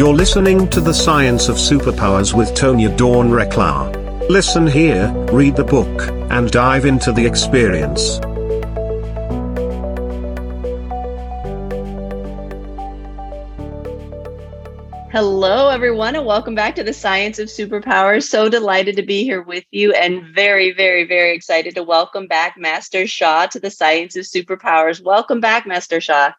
You're listening to The Science of Superpowers with Tonya Dawn Recla. Listen here, read the book, and dive into the experience. Hello, everyone, and welcome back to the Science of Superpowers. So delighted to be here with you, and very, very, very excited to welcome back Master Sha to the Science of Superpowers. Welcome back, Master Sha.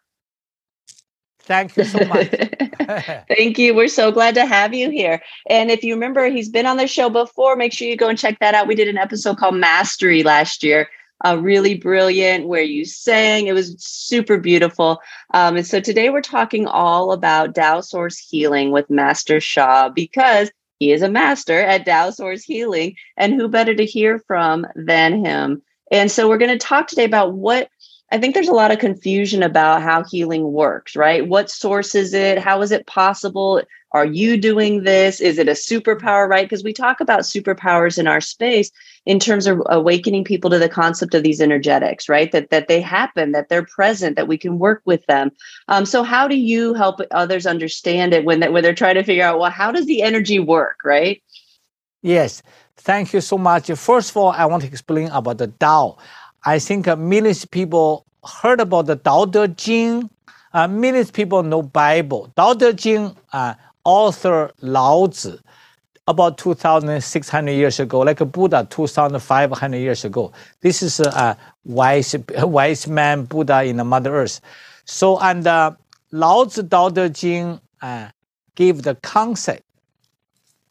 Thank you so much. Thank you. We're so glad to have you here. And if you remember, he's been on the show before. Make sure you go and check that out. We did an episode called Mastery last year uh, really brilliant, where you sang. It was super beautiful. Um, and so today we're talking all about Tao Source Healing with Master Sha because he is a master at Tao Source Healing. And who better to hear from than him? And so we're going to talk today about what I think there's a lot of confusion about how healing works, right? What source is it? How is it possible? Are you doing this? Is it a superpower, right? Because we talk about superpowers in our space in terms of awakening people to the concept of these energetics, right? That that they happen, that they're present, that we can work with them. Um, so how do you help others understand it when that when they're trying to figure out, well, how does the energy work, right? Yes. Thank you so much. First of all, I want to explain about the Tao. I think uh, millions of people heard about the Tao Te Ching. Uh, millions of people know Bible. Tao Te Ching, uh, author Lao Tzu, about 2,600 years ago, like a Buddha 2,500 years ago. This is a wise, wise man Buddha in the Mother Earth. So, and uh, Lao Tzu Tao Te Ching uh, gave the concept.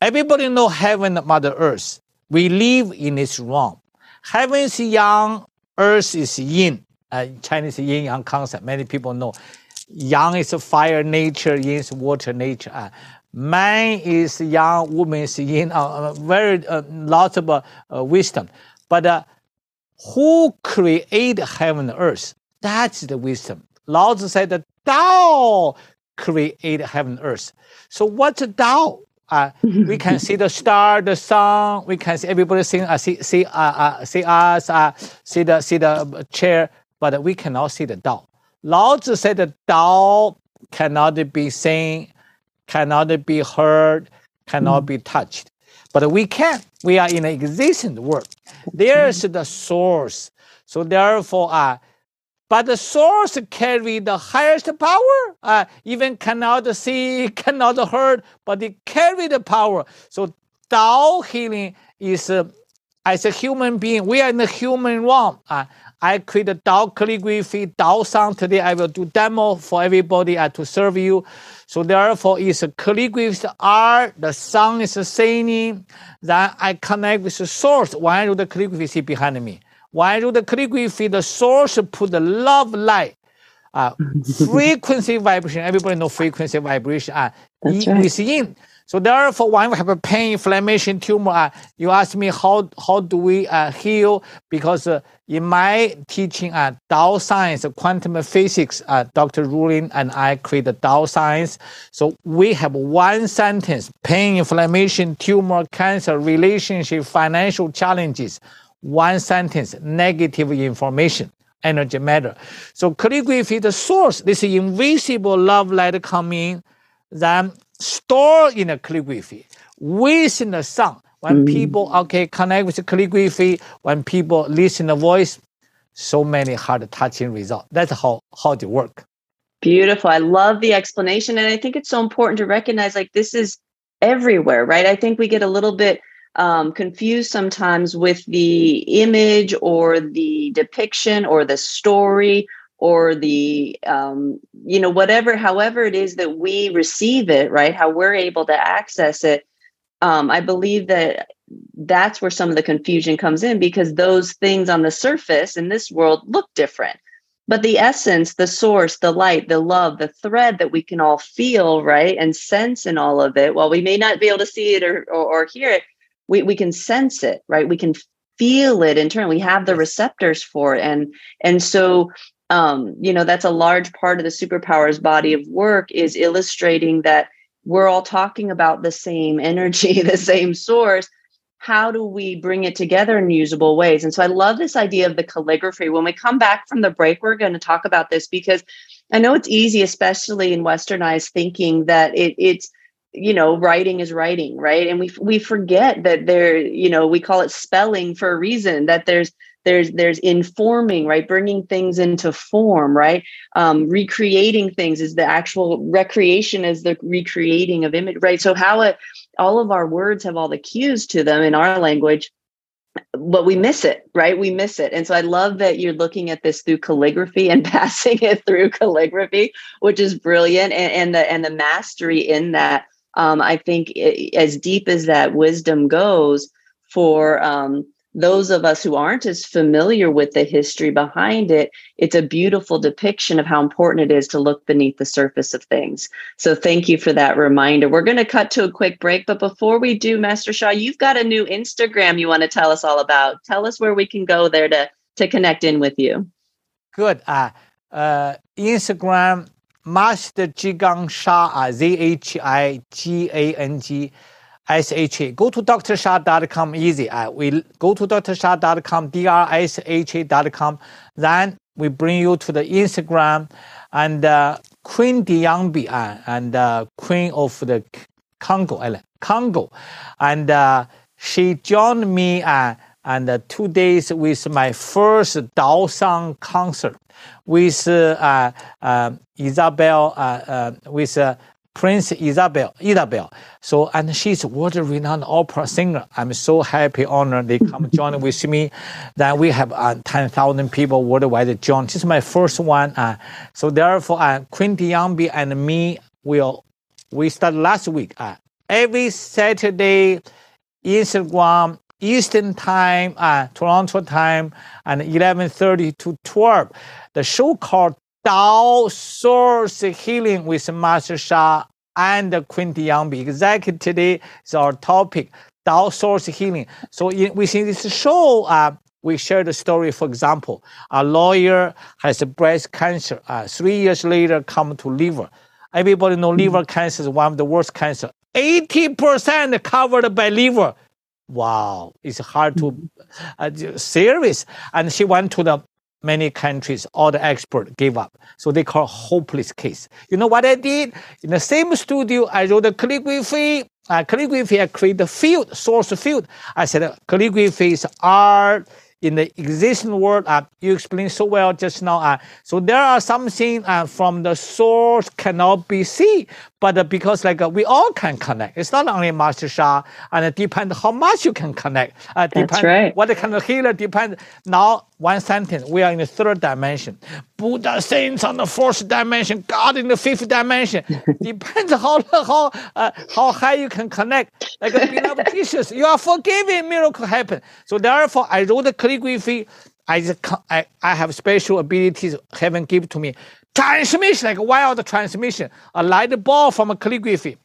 Everybody know heaven, Mother Earth. We live in this realm. Heaven is yang, earth is yin. Uh, Chinese yin yang concept. Many people know. Yang is fire nature, yin is water nature. Uh, man is yang, woman is yin. Uh, uh very uh, lots of uh, uh, wisdom. But uh, who created heaven and earth? That's the wisdom. Lao Tzu said that Tao created heaven and earth. So what's Tao? Uh, we can see the star, the sun. We can see everybody sing, uh, see, see, uh, uh, see us, uh, see the, see the chair, but we cannot see the Tao. Lao Tzu said the Tao cannot be seen, cannot be heard, cannot be touched. But we can. We are in an existent world. There's the source. So therefore, uh, but the source carry the highest power. Uh, even cannot see, cannot heard, but it carry the power. So Tao healing is, uh, as a human being, we are in the human realm. Uh, I create a Tao calligraphy, Tao sound today. I will do demo for everybody uh, to serve you. So therefore, it's a calligraphy art. The sound is singing. Then I connect with the source. Why do the calligraphy behind me? Why do the calligraphy, the source put the love light, uh, frequency vibration. Everybody know frequency vibration. Uh, That's right. within. So therefore, when we have a pain, inflammation, tumor, uh, you ask me how how do we uh, heal? Because uh, in my teaching at uh, Tao Science, quantum physics, uh, Dr. Rulin and I create the Tao Science. So we have one sentence: pain, inflammation, tumor, cancer, relationship, financial challenges one sentence, negative information, energy matter. So calligraphy, the source, this invisible love light coming, then store in the calligraphy within the sound. When mm. people okay connect with calligraphy, when people listen the voice, so many heart touching results. That's how how it work. Beautiful. I love the explanation, and I think it's so important to recognize like this is everywhere, right? I think we get a little bit um, confused sometimes with the image or the depiction or the story or the um, you know whatever however it is that we receive it right? How we're able to access it. Um, i believe that that's where some of the confusion comes in because those things on the surface in this world look different. But the essence the source the light the love the thread that we can all feel right and sense in all of it while we may not be able to see it or, or, or hear it we, we can sense it right? We can feel it internally we have the receptors for it. And and so um, you know that's a large part of the superpowers body of work is illustrating that we're all talking about the same energy the same source. How do we bring it together in usable ways? And so i love this idea of the calligraphy. When we come back from the break we're going to talk about this because i know it's easy especially in westernized thinking that it, it's you know writing is writing right? And we we forget that there you know we call it spelling for a reason that there's there's there's informing right? Bringing things into form right? Um, recreating things is the actual recreation is the recreating of image right? So how it all of our words have all the cues to them in our language but we miss it right? We miss it. And so i love that you're looking at this through calligraphy and passing it through calligraphy which is brilliant and, and the and the mastery in that um, i think it, as deep as that wisdom goes for um, those of us who aren't as familiar with the history behind it, it's a beautiful depiction of how important it is to look beneath the surface of things. So thank you for that reminder. We're going to cut to a quick break, but before we do, Master Sha, you've got a new Instagram you want to tell us all about. Tell us where we can go there to to connect in with you. Good. Uh, uh, Instagram Master Zhigang Sha, uh, Z H I G A N G SHA. Go to drsha.com easy. Uh, we go to drsha.com, D-R-S-H-A.com. Then we bring you to the Instagram and uh, Queen Diambi uh, and uh, Queen of the Congo Island, Congo. And uh, she joined me uh, and uh, two days with my first Dao Song concert with uh, uh, Isabel, uh, uh, with uh, Prince Isabel, Isabel. So, and she's world-renowned opera singer. I'm so happy, honored they come join with me. Then we have uh, 10,000 people worldwide join. This is my first one. So therefore, uh, Queen Diambi and me will, we start last week. Every Saturday, Instagram, Eastern time, uh, Toronto time, and 11.30 to 12. The show called Dao Source Healing with Master Sha and Queen Diambi. Exactly today is our topic, Dao Source Healing. So in, within this show, uh, we share the story. For example, a lawyer has breast cancer. Uh, three years later, come to liver. Everybody know liver mm-hmm. cancer is one of the worst cancer. 80% covered by liver. Wow, it's hard to uh, serious. And she went to the many countries, all the experts gave up. So they call hopeless case. You know what I did? In the same studio, I wrote a calligraphy. Uh, calligraphy, I create a field, source field. I said calligraphy is art in the existing world. Uh, you explained so well just now. Uh, so there are something uh, from the source cannot be seen, but uh, because like uh, we all can connect. It's not only Master Sha, and it depends how much you can connect. Uh, That's right. What kind of healer depends. Now one sentence, we are in the third dimension. Buddha saints on the fourth dimension, God in the fifth dimension. Depends how how uh, how high you can connect. Like a beloved Jesus, you are forgiven, miracle happen. So therefore, I wrote the calligraphy. I, just, I, I have special abilities heaven give to me. Transmission, like wild transmission. A light ball from a calligraphy.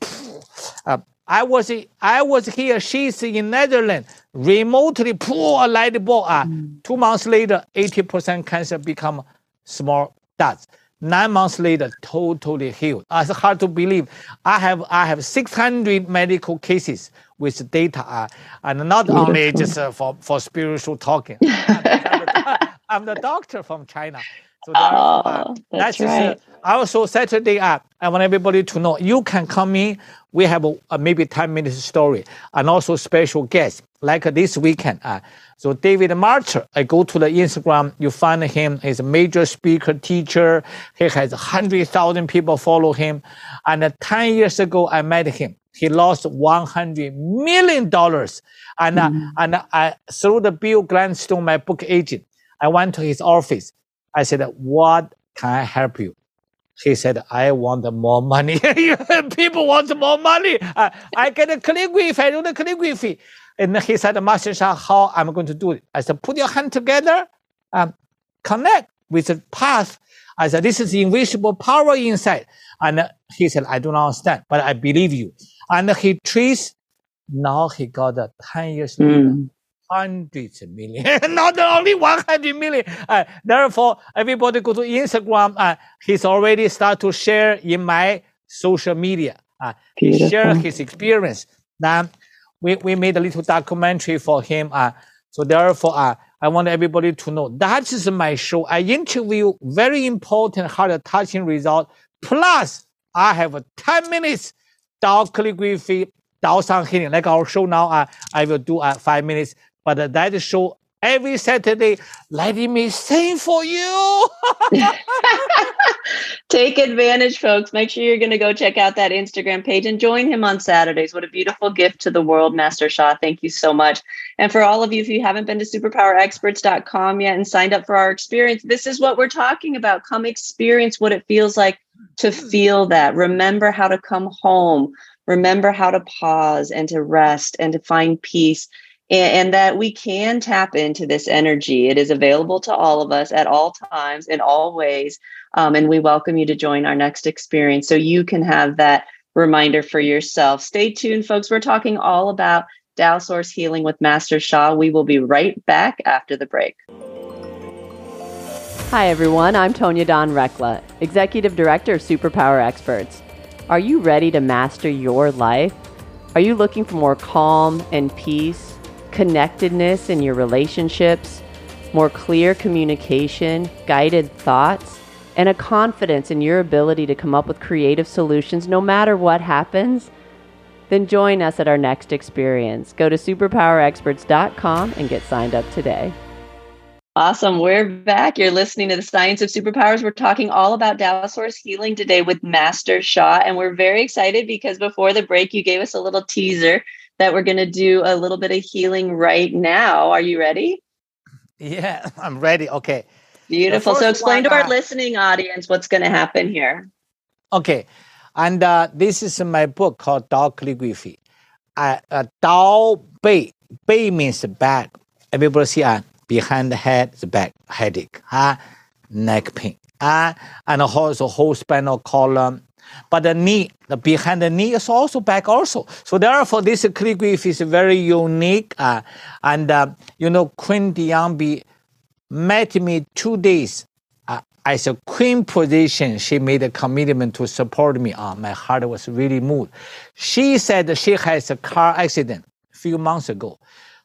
Uh, I was I was here. She's in Netherlands. Remotely pull a light ball. Uh, mm. Two months later, eighty percent cancer become small dots. Nine months later, totally healed. It's hard to believe. I have I have six hundred medical cases with data, uh, and not Beautiful. only just uh, for for spiritual talking. I'm the doctor from China. So oh, uh, that's, that's right. Just, uh, also Saturday uh, I want everybody to know you can come in. We have a, a maybe 10 minutes story and also special guests like this weekend. Uh, so David Marcher, I go to the Instagram, you find him. He's a major speaker, teacher. He has 100,000 people follow him. And uh, 10 years ago, I met him. He lost $100 million. And, uh, mm-hmm. and I, through the Bill Gladstone, my book agent, I went to his office. I said, what can I help you? He said, I want more money. People want more money. Uh, I get a calligraphy. I do the calligraphy. And he said, Master Sha, how I'm going to do it? I said, put your hand together, um, connect with the path. I said, this is invisible power inside. And he said, I do not understand, but I believe you. And he traced, now he got a 10 years later, mm hundreds of million, not only 100 million. Uh, therefore, everybody go to Instagram. Uh, he's already start to share in my social media. Uh, he share his experience. Then we, we made a little documentary for him. Uh, so therefore, uh, I want everybody to know that is my show. I interview very important, heart touching result. Plus, I have 10 minutes Tao calligraphy, Tao sound healing. Like our show now, uh, I will do uh, five minutes. But that show every Saturday, letting me sing for you. Take advantage, folks. Make sure you're going to go check out that Instagram page and join him on Saturdays. What a beautiful gift to the world, Master Sha. Thank you so much. And for all of you, if you haven't been to superpowerexperts.com yet and signed up for our experience, this is what we're talking about. Come experience what it feels like to feel that. Remember how to come home. Remember how to pause and to rest and to find peace and, and, that we can tap into this energy. It is available to all of us at all times, in all ways. Um, and we welcome you to join our next experience so you can have that reminder for yourself. Stay tuned, folks. We're talking all about Tao Source Healing with Master Sha. We will be right back after the break. Hi, everyone. I'm Tonya Dawn Recla, Executive Director of Superpower Experts. Are you ready to master your life? Are you looking for more calm and peace? Connectedness in your relationships, more clear communication, guided thoughts, and a confidence in your ability to come up with creative solutions no matter what happens, then join us at our next experience. Go to superpowerexperts.com and get signed up today. Awesome. We're back. You're listening to the Science of Superpowers. We're talking all about Tao Source healing today with Master Sha. And we're very excited because before the break, you gave us a little teaser that we're going to do a little bit of healing right now. Are you ready? Yeah, I'm ready. Okay. Beautiful. So explain one, to our uh, listening audience what's going to happen here. Okay. And uh, this is my book called Tao Calligraphy. Uh, uh, Tao Bei. Bei means back. Everybody see uh, behind the head, the back, headache, uh, neck pain. Uh, and also whole spinal column, but the knee, the behind the knee is also back also. So therefore, this calligraphy is very unique. Uh, and uh, you know, Queen Diambi met me two days uh, as a queen position. She made a commitment to support me. Uh, my heart was really moved. She said she has a car accident a few months ago.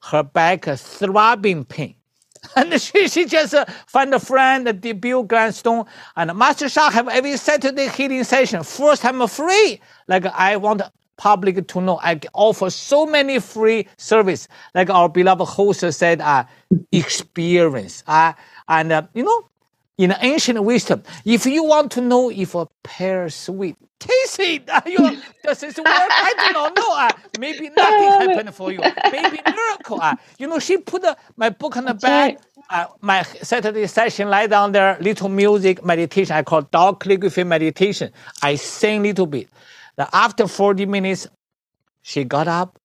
Her back throbbing pain and she, she just uh, find a friend, the Bill Gladstone, and Master Sha have every Saturday healing session. First time free. Like I want public to know I offer so many free service. Like our beloved host said, uh, experience. Uh, and uh, you know, in ancient wisdom, if you want to know if a pear is sweet, taste it. You, does it work? I do not know. Uh, maybe nothing happened for you. Maybe miracle. Uh, you know, she put uh, my book on the back. Uh, my Saturday session, lie down there, little music, meditation. I call Dao calligraphy meditation. I sing little bit. Then after 40 minutes, she got up.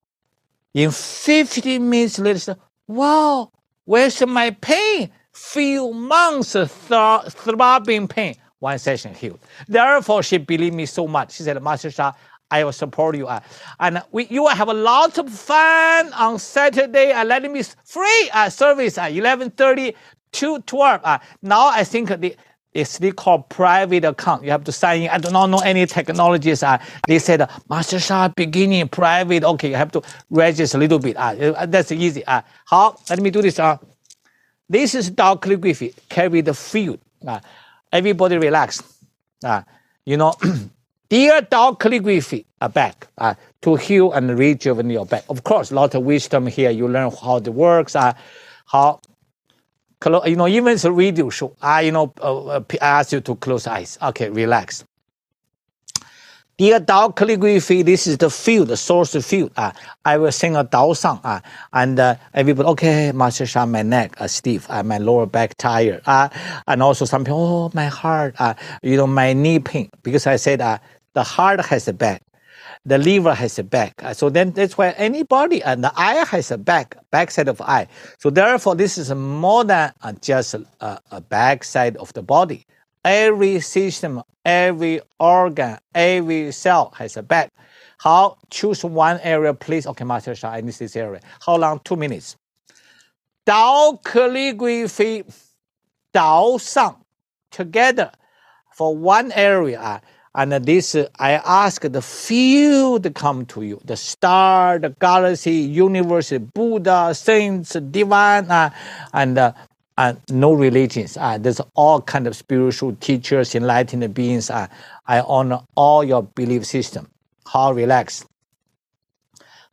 In 15 minutes later, wow, where's my pain? Few months th- throbbing pain, one session healed. Therefore, she believed me so much. She said, Master Sha, I will support you. Uh, and we, you will have a lot of fun on Saturday. Uh, let me free uh, service at uh, 11.30 to 12. Uh, now I think the, it's still called private account. You have to sign in. I do not know any technologies. Uh, they said, Master Sha, beginning private. Okay, you have to register a little bit. Uh, that's easy. Uh, how? Let me do this. Uh, this is Tao calligraphy, carry the field. Uh, everybody relax. Uh, you know, dear Tao calligraphy, uh, back uh, to heal and rejuvenate your back. Of course, a lot of wisdom here. You learn how it works, uh, how, you know, even the radio show, I, you know, uh, uh I ask you to close eyes. Okay, relax. Dear Tao calligraphy, this is the field, the source field. Uh, I will sing a Dao song. Uh, and uh, everybody, okay, Master Sha, my neck, uh, stiff, uh, my lower back tired. Uh, and also some people, oh, my heart, uh, you know, my knee pain. Because I said uh, the heart has a back, the liver has a back. Uh, so then that's why anybody, and the eye has a back, back side of eye. So therefore, this is more than uh, just a, a back side of the body. Every system, every organ, every cell has a back. How? Choose one area, please. Okay, Master Sha, I need this area. How long? Two minutes. Tao calligraphy, Dao Sang, together for one area. And this, I ask the field come to you. The star, the galaxy, universe, Buddha, saints, divine, uh, and uh, and no religions. Uh, there's all kind of spiritual teachers, enlightened beings. Uh, I honor all your belief system. how relaxed.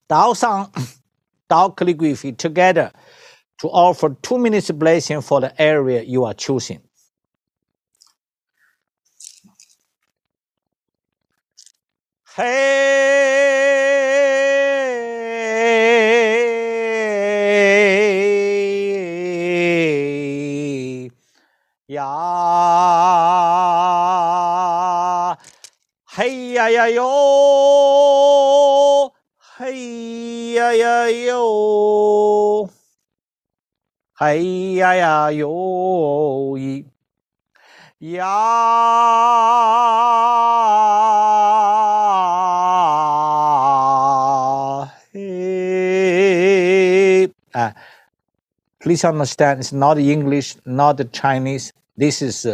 Dao sound, Dao calligraphy together to offer two minutes blessing for the area you are choosing. Hey, ya, hey ya ya yo, hey ya ya yo, hey ya ya yo, yi. Ya, hey. Ah, please understand, it's not English, not Chinese. This is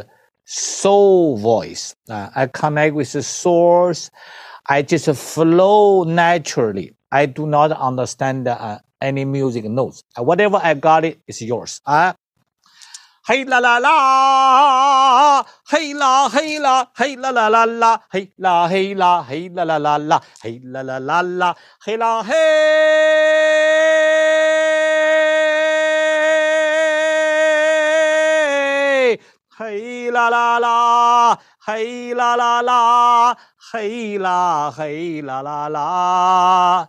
soul voice. Uh, I connect with the source. I just flow naturally. I do not understand uh, any music notes. Uh, whatever I got it is yours. Uh, hey la la la, hey la hey la, hey la la la la, hey la hey la, hey la la la la, hey la la la la, hey la hey. Hey la la la, hey la la la, hey la hey la la la.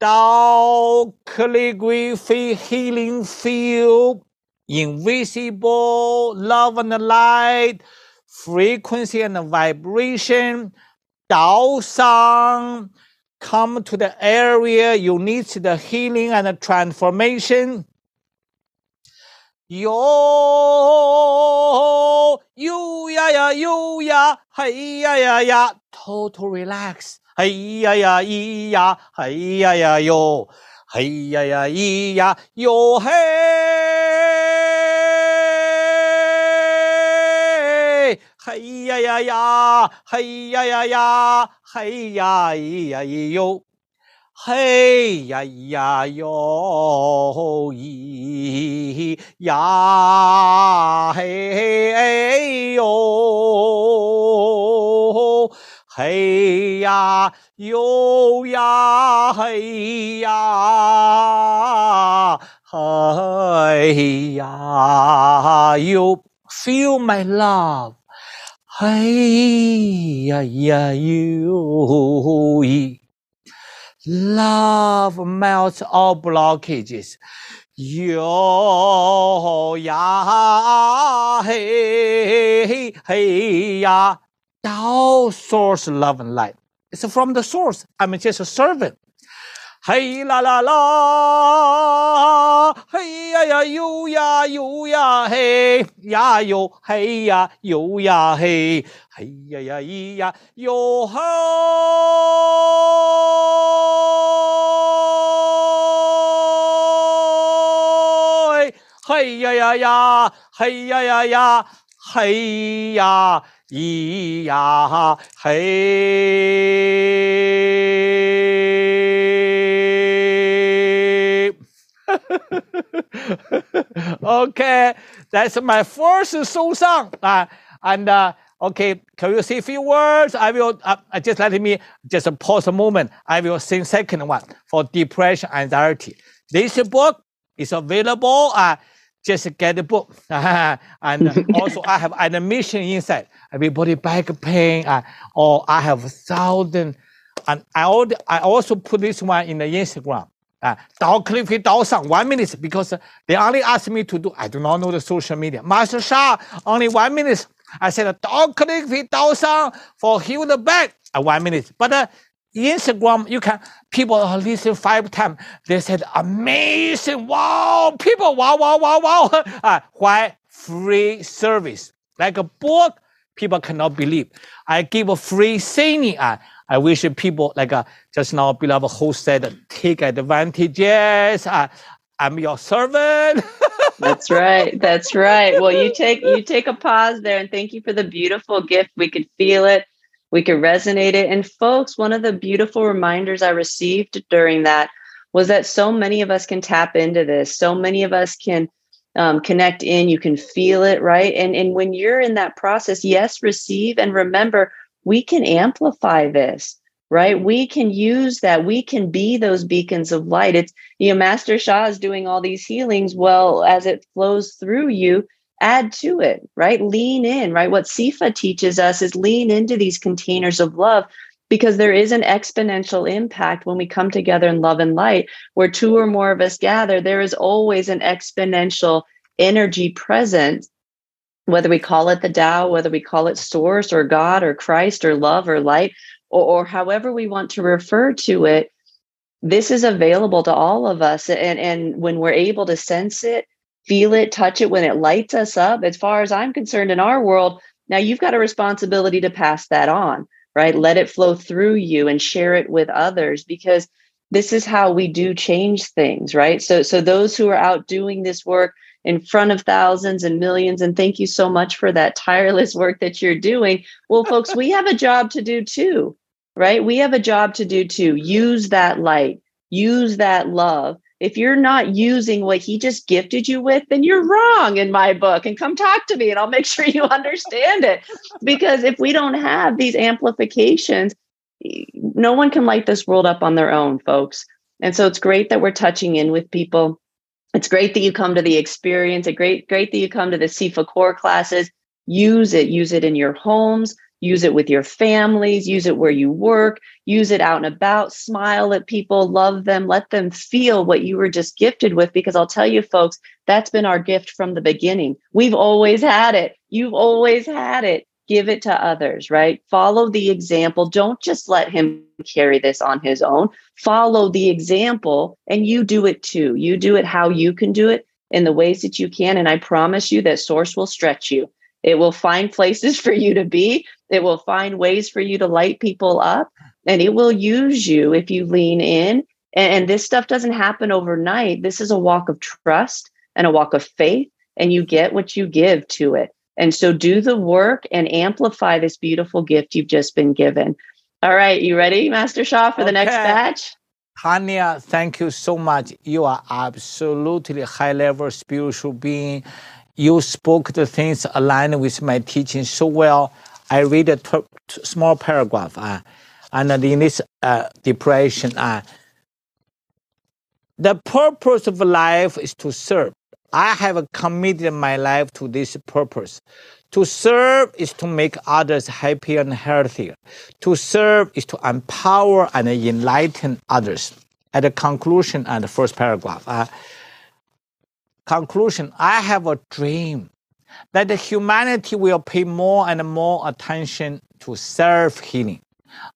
Tao calligraphy healing field, invisible love and light, frequency and vibration. Tao sound come to the area you need the healing and the transformation. Yo, you ya ya, you ya, hey ya ya ya, total relax. Hey ya ya, ee ya, hey ya ya yo, hey ya ya, ee ya, yo hey. Hey ya ya ya, hey ya ya ya, hey ya ee ya ee yo. Hey ya ya yo yi ya hey hey yo hey ya yo ya hey ya hey ya you feel my love hey ya ya you yi. Love melts all blockages. Yo ya hey hey ya. Tao source love and light. It's from the source. I'm just a servant. Hey la la la, hey ya ya yo ya yo ya hey ya yo hey ya yo ya hey hey ya ya ee ya yo hey hey ya ya ya hey ya ya ya hey ya ee ya hey. okay, that's my first soul song. Uh, and uh, okay, can you say a few words? I will uh, uh, just let me just pause a moment. I will sing second one for depression, anxiety. This book is available. Uh, just get the book. and also I have an mission inside. Everybody back pain, uh, or I have thousand. And I, I also put this one in the Instagram. Uh, Dao click Dao Sang one minute because they only asked me to do. I do not know the social media. Master Sha only one minute. I said Dao click Dao Sang for heal the back. Uh, one minute. But uh, Instagram, you can people listen five times. They said amazing, wow, people, wow, wow, wow, wow. Uh, why free service like a book? People cannot believe. I give a free signing. Uh, I wish people like uh, just now, beloved host said, take advantages. Uh, I'm your servant. That's right. That's right. Well, you take you take a pause there and thank you for the beautiful gift. We could feel it. We could resonate it. And folks, one of the beautiful reminders I received during that was that so many of us can tap into this. So many of us can um, connect in. You can feel it, right? And and when you're in that process, yes, receive and remember, we can amplify this right? Mm. We can use that. We can be those beacons of light. It's, you know, Master Sha is doing all these healings. Well, as it flows through you, add to it, right? Lean in, right? What SIFA teaches us is lean into these containers of love because there is an exponential impact when we come together in love and light, where two or more of us gather, there is always an exponential energy present whether we call it the Tao, whether we call it source or God or Christ or love or light, or, or however we want to refer to it, this is available to all of us. And, and when we're able to sense it, feel it, touch it, when it lights us up, as far as I'm concerned in our world, now you've got a responsibility to pass that on, right? Let it flow through you and share it with others because this is how we do change things, right? So, so those who are out doing this work, in front of thousands and millions. And thank you so much for that tireless work that you're doing. Well, folks, we have a job to do too right? We have a job to do too. Use that light, use that love. If you're not using what he just gifted you with, then you're wrong in my book. And come talk to me and I'll make sure you understand it. Because if we don't have these amplifications, no one can light this world up on their own, folks. And so it's great that we're touching in with people. It's great that you come to the experience. It's great, great that you come to the SIFA core classes. Use it. Use it in your homes use it with your families, use it where you work, use it out and about, smile at people, love them, let them feel what you were just gifted with. Because I'll tell you, folks, that's been our gift from the beginning. We've always had it. You've always had it. Give it to others, right? Follow the example. Don't just let him carry this on his own. Follow the example and you do it too. You do it how you can do it in the ways that you can. And I promise you that source will stretch you. It will find places for you to be. It will find ways for you to light people up. And it will use you if you lean in. And, this stuff doesn't happen overnight. This is a walk of trust and a walk of faith. And you get what you give to it. And so do the work and amplify this beautiful gift you've just been given. All right, you ready, Master Sha, for the next batch? Hania, thank you so much. You are absolutely high level spiritual being you spoke the things aligned with my teaching so well. I read a t- t- small paragraph, uh, and in this uh, depression, uh, the purpose of life is to serve. I have committed my life to this purpose. To serve is to make others happier and healthier. To serve is to empower and enlighten others. At the conclusion and the first paragraph, uh, conclusion, I have a dream that humanity will pay more and more attention to self healing.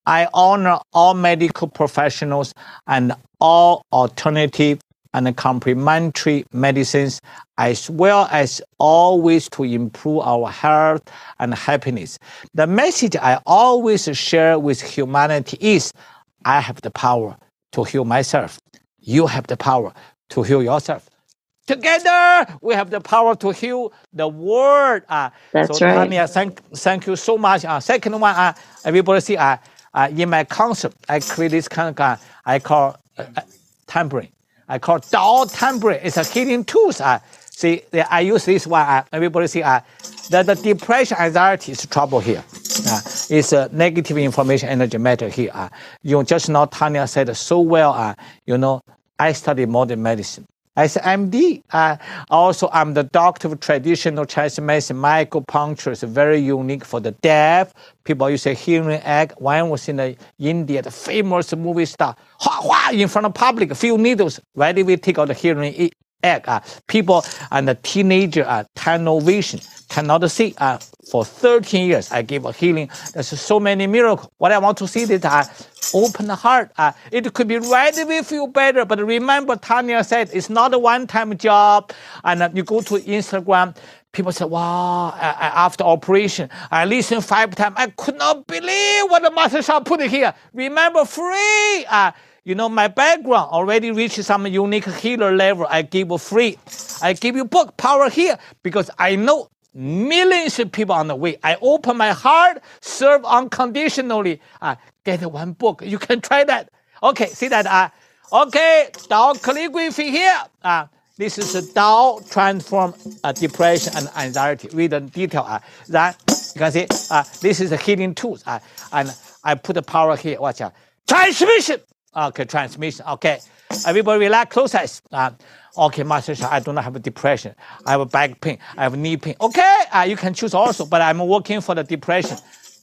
I honor all medical professionals and all alternative and complementary medicines, as well as always to improve our health and happiness. The message I always share with humanity is I have the power to heal myself. You have the power to heal yourself. Together, we have the power to heal the world. Uh, That's so, right. Tonya, thank, thank you so much. Uh, second one, uh, everybody see, uh, uh, in my concept, I create this kind of, uh, I call uh, uh, tampering. I call Dao tampering. It's a healing tool. Uh, see, I use this one. Uh, everybody see, uh, that the depression, anxiety is trouble here. Uh, it's a negative information energy matter here. Uh, you just now, Tonya said so well. Uh, you know, I study modern medicine. I said, MD. Uh, also, I'm the doctor of traditional Chinese medicine. My acupuncture is very unique for the deaf. People use a hearing egg. One was in the India, the famous movie star, hua, hua, in front of public, few needles. Right we take out the hearing egg. Uh, people and the teenager uh, tunnel vision cannot see. Uh, for 13 years, I give a healing. There's so many miracles. What I want to see is uh, open the heart. Uh, it could be right away feel better, but remember, Tonya said it's not a one-time job. And uh, you go to Instagram, people say, wow, after operation, I listened five times. I could not believe what the master Sha put here. Remember, free. Uh, you know, my background already reached some unique healer level. I give free. I give you book power here because I know millions of people on the way. I open my heart, serve unconditionally. Uh, get one book. You can try that. Okay, see that? Uh, okay, Dao calligraphy here. Uh, this is the Dao transform uh, depression and anxiety. Read the detail. Uh, that you can see. Uh, this is a healing tools. Uh, and I put the power here. Watch out. Transmission. Okay, transmission. Okay. Everybody relax, close eyes. Uh, okay, Master Sha, I do not have a depression. I have a back pain. I have knee pain. Okay, uh, you can choose also, but I'm working for the depression.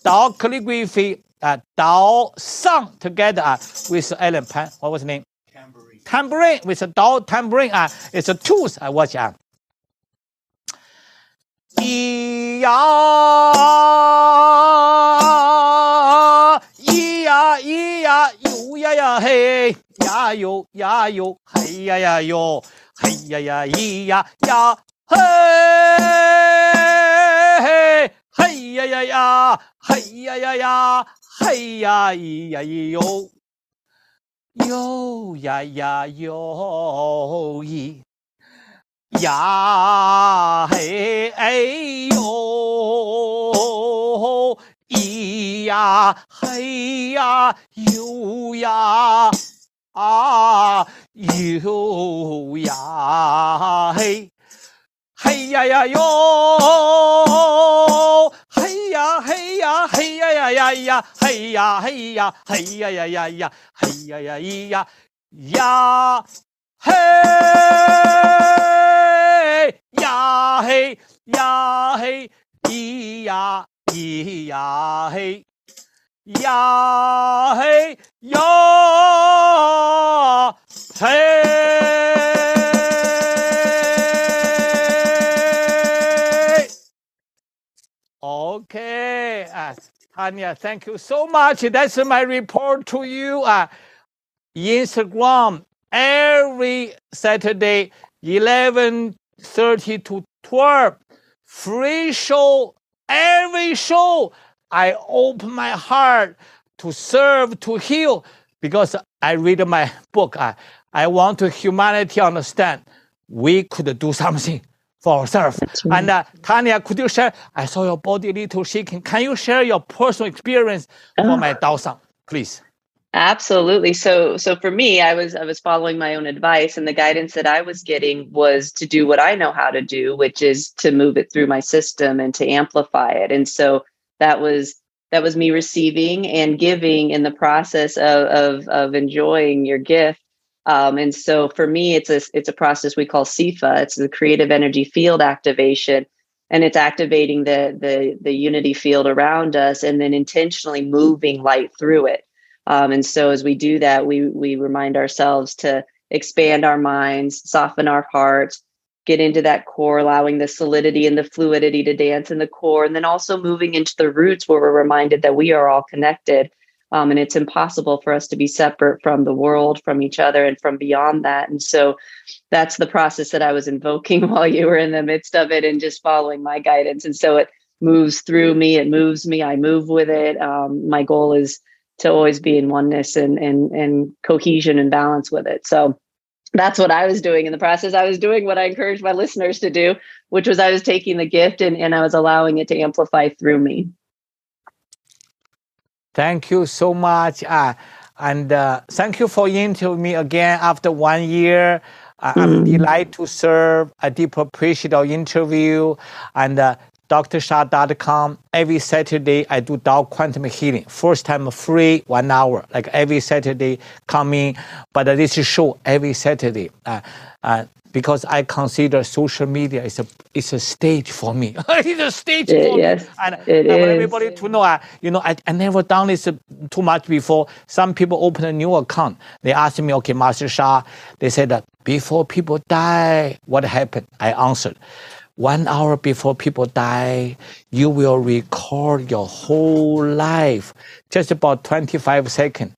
Dao calligraphy, uh, Dao song together uh, with Alan Pan. What was the name? Tambourine. Tambourine with a Dao tambourine. Uh, it's a tools. I watch. Uh, 咿呀呀咿呀哟呀呀嘿呀哟呀哟嘿呀呀哟嘿呀呀咿呀呀嘿嘿嘿呀呀呀嘿呀呀呀嘿呀咿呀咿哟哟呀呀哟咿。呀嘿哎呦，咿呀嘿呀呦呀啊呦呀嘿，嘿呀呀哟，嘿呀嘿呀嘿呀呀呀呀，嘿呀嘿呀嘿呀呀呀呀，嘿呀呀咿呀呀。嘿呀嘿呀嘿，咿呀咿呀嘿，呀嘿哟嘿。Okay, uh, Tanya, thank you so much. That's my report to you. Uh, Instagram every Saturday, 11.30 to 12. Free show, every show. I open my heart to serve, to heal, because I read my book. I, I want to humanity understand we could do something for ourselves. Right. And uh, Tonya, could you share? I saw your body a little shaking. Can you share your personal experience for uh, my Dao please? Absolutely. So so for me, I was I was following my own advice and the guidance that I was getting was to do what I know how to do, which is to move it through my system and to amplify it. And so that was that was me receiving and giving in the process of of, of enjoying your gift. Um, and so for me, it's a it's a process we call CIFA. It's the creative energy field activation, and it's activating the the the unity field around us, and then intentionally moving light through it. Um, and so as we do that, we we remind ourselves to expand our minds, soften our hearts, get into that core, allowing the solidity and the fluidity to dance in the core, and then also moving into the roots where we're reminded that we are all connected. Um, and it's impossible for us to be separate from the world, from each other, and from beyond that. And so that's the process that I was invoking while you were in the midst of it and just following my guidance. And so it moves through me, it moves me, I move with it. Um, my goal is to always be in oneness and and and cohesion and balance with it. So that's what I was doing in the process. I was doing what I encouraged my listeners to do, which was I was taking the gift and, and I was allowing it to amplify through me. Thank you so much. Uh, and uh, thank you for interviewing me again after one year. Uh, mm. I'm delighted to serve. I deep appreciate our interview. And uh, drsha.com. Every Saturday, I do Dao Quantum Healing. First time free, one hour, like every Saturday coming. But this is show every Saturday. Uh, uh, because I consider social media is a is a stage for me. it's a stage it, for yes, me. And it I want everybody to know, uh, you know, I, I never done this too much before. Some people open a new account. They ask me, okay, Master Sha, they said that before people die, what happened? I answered one hour before people die, you will record your whole life. Just about 25 seconds.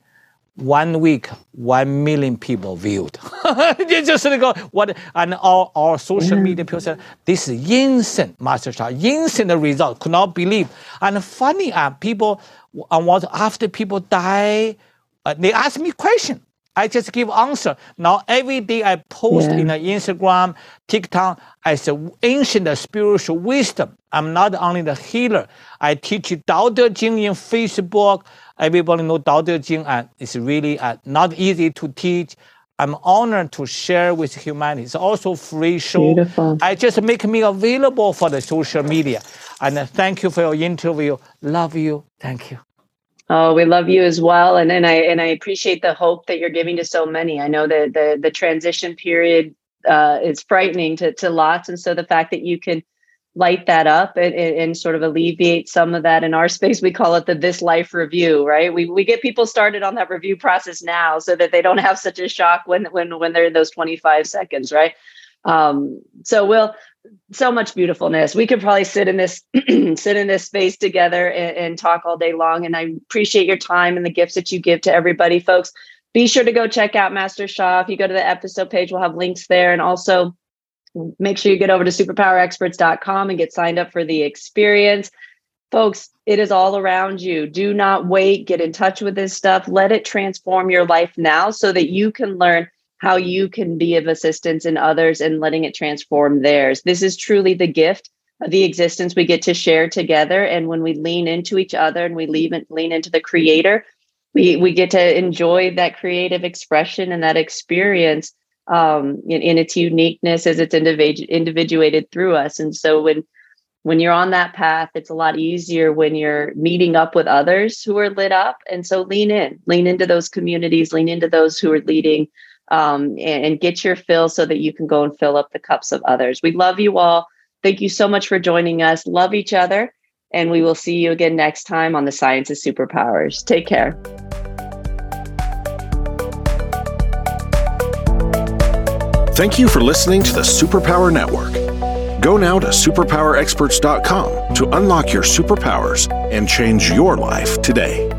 One week, one million people viewed. you just go what and all our social media people said this is instant master Sha, instant result. Could not believe. And funny, uh, people uh, what after people die, uh, they ask me question. I just give answer. Now every day I post yeah. in the Instagram, TikTok as an ancient spiritual wisdom. I'm not only the healer. I teach Dao De Jing in Facebook. Everybody know Dao De Jing, and it's really uh, not easy to teach. I'm honored to share with humanity. It's also free show. Beautiful. I just make me available for the social media. And uh, thank you for your interview. Love you. Thank you. Oh, we love you as well, and and I and I appreciate the hope that you're giving to so many. I know that the the transition period uh, is frightening to to lots, and so the fact that you can light that up and, and, sort of alleviate some of that in our space we call it the this life review right we, we get people started on that review process now so that they don't have such a shock when when when they're in those 25 seconds right um, so we'll so much beautifulness we could probably sit in this sit in this space together and, and talk all day long and i appreciate your time and the gifts that you give to everybody folks be sure to go check out master sha if you go to the episode page we'll have links there and also make sure you get over to superpowerexperts.com and get signed up for the experience. Folks, it is all around you. Do not wait. Get in touch with this stuff. Let it transform your life now so that you can learn how you can be of assistance in others and letting it transform theirs. This is truly the gift of the existence we get to share together. And when we lean into each other and we lean, lean into the creator, we, we get to enjoy that creative expression and that experience um, in, in, its uniqueness as it's individu- individuated through us. And so when when you're on that path, it's a lot easier when you're meeting up with others who are lit up. And so lean in, lean into those communities, lean into those who are leading, um, and, and get your fill so that you can go and fill up the cups of others. We love you all. Thank you so much for joining us. Love each other. And we will see you again next time on the Science of Superpowers. Take care. Thank you for listening to the Superpower Network. Go now to superpowerexperts.com to unlock your superpowers and change your life today.